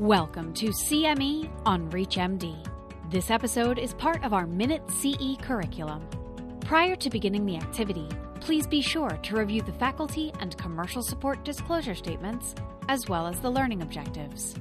Welcome to CME on ReachMD. This episode is part of our Minute CE curriculum. Prior to beginning the activity, please be sure to review the faculty and commercial support disclosure statements, as well as the learning objectives.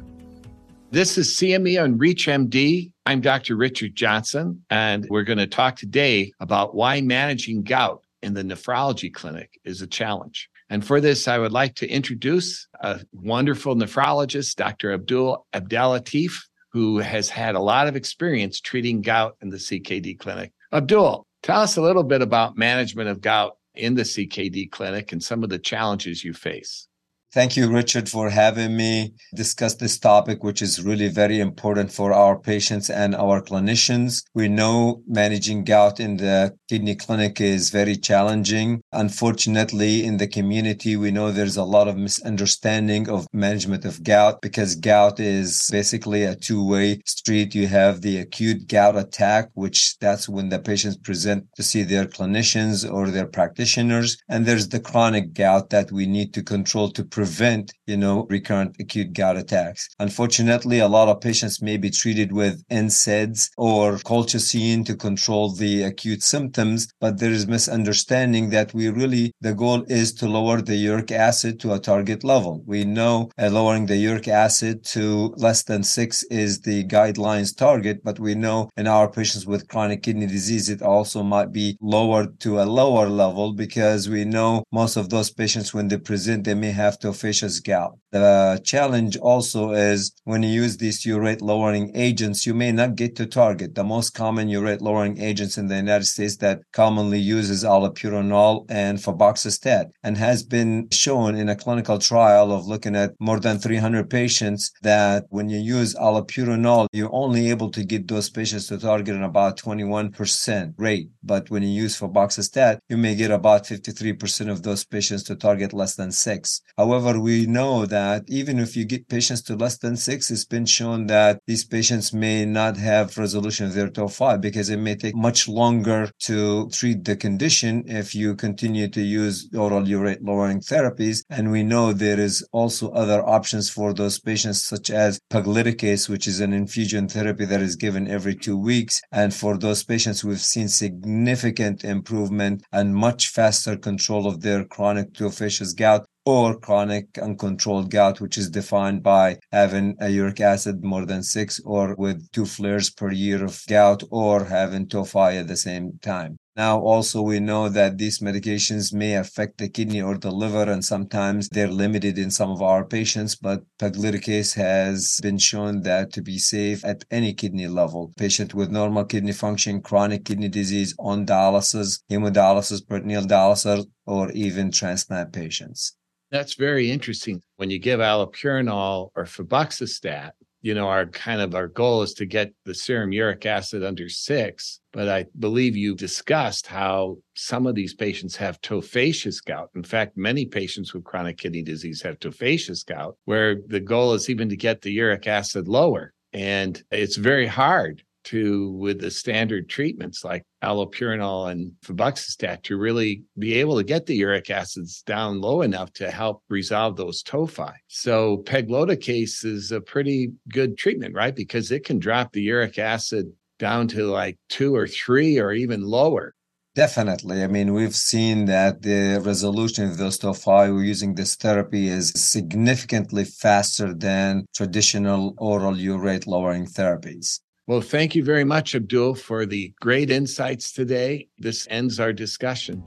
This is CME on ReachMD. I'm Dr. Richard Johnson, and we're going to talk today about why managing gout in the nephrology clinic is a challenge. And for this, I would like to introduce a wonderful nephrologist, Dr. Abdul Abdellatif, who has had a lot of experience treating gout in the CKD clinic. Abdul, tell us a little bit about management of gout in the CKD clinic and some of the challenges you face. Thank you, Richard, for having me discuss this topic, which is really very important for our patients and our clinicians. We know managing gout in the kidney clinic is very challenging. Unfortunately, in the community, we know there's a lot of misunderstanding of management of gout because gout is basically a two-way street. You have the acute gout attack, which that's when the patients present to see their clinicians or their practitioners. And there's the chronic gout that we need to control to prevent prevent, you know, recurrent acute gout attacks. Unfortunately, a lot of patients may be treated with NSAIDs or colchicine to control the acute symptoms, but there is misunderstanding that we really, the goal is to lower the uric acid to a target level. We know lowering the uric acid to less than six is the guidelines target, but we know in our patients with chronic kidney disease, it also might be lowered to a lower level because we know most of those patients, when they present, they may have to tophaceous gout. The challenge also is when you use these urate lowering agents, you may not get to target. The most common urate lowering agents in the United States that commonly uses allopurinol and febuxostat and has been shown in a clinical trial of looking at more than 300 patients that when you use allopurinol, you're only able to get those patients to target in about 21% rate. But when you use febuxostat, you may get about 53% of those patients to target less than six. However, However, we know that even if you get patients to less than six, it's been shown that these patients may not have resolution of their tophi because it may take much longer to treat the condition if you continue to use oral urate lowering therapies. And we know there is also other options for those patients, such as pegloticase, which is an infusion therapy that is given every two weeks. And for those patients, we've seen significant improvement and much faster control of their chronic tophaceous gout or chronic uncontrolled gout, which is defined by having a uric acid more than six or with two flares per year of gout or having tophi at the same time. Now, also, we know that these medications may affect the kidney or the liver, and sometimes they're limited in some of our patients. But pegloticase has been shown that to be safe at any kidney level. Patient with normal kidney function, chronic kidney disease, on dialysis, hemodialysis, peritoneal dialysis, or even transplant patients. That's very interesting. When you give allopurinol or febuxostat, you know, our kind of our goal is to get the serum uric acid under six. But I believe you discussed how some of these patients have tophaceous gout. In fact, many patients with chronic kidney disease have tophaceous gout, where the goal is even to get the uric acid lower. And it's very hard to with the standard treatments like allopurinol and febuxostat to really be able to get the uric acids down low enough to help resolve those tophi. So pegloticase is a pretty good treatment, right? Because it can drop the uric acid down to like two or three or even lower. Definitely. I mean, we've seen that the resolution of those tophi using this therapy is significantly faster than traditional oral urate lowering therapies. Well, thank you very much, Abdul, for the great insights today. This ends our discussion.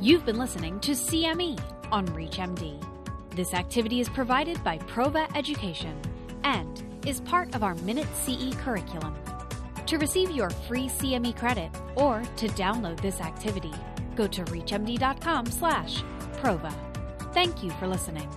You've been listening to CME on ReachMD. This activity is provided by Prova Education and is part of our Minute CE curriculum. To receive your free CME credit or to download this activity, go to reachmd.com/prova. Thank you for listening.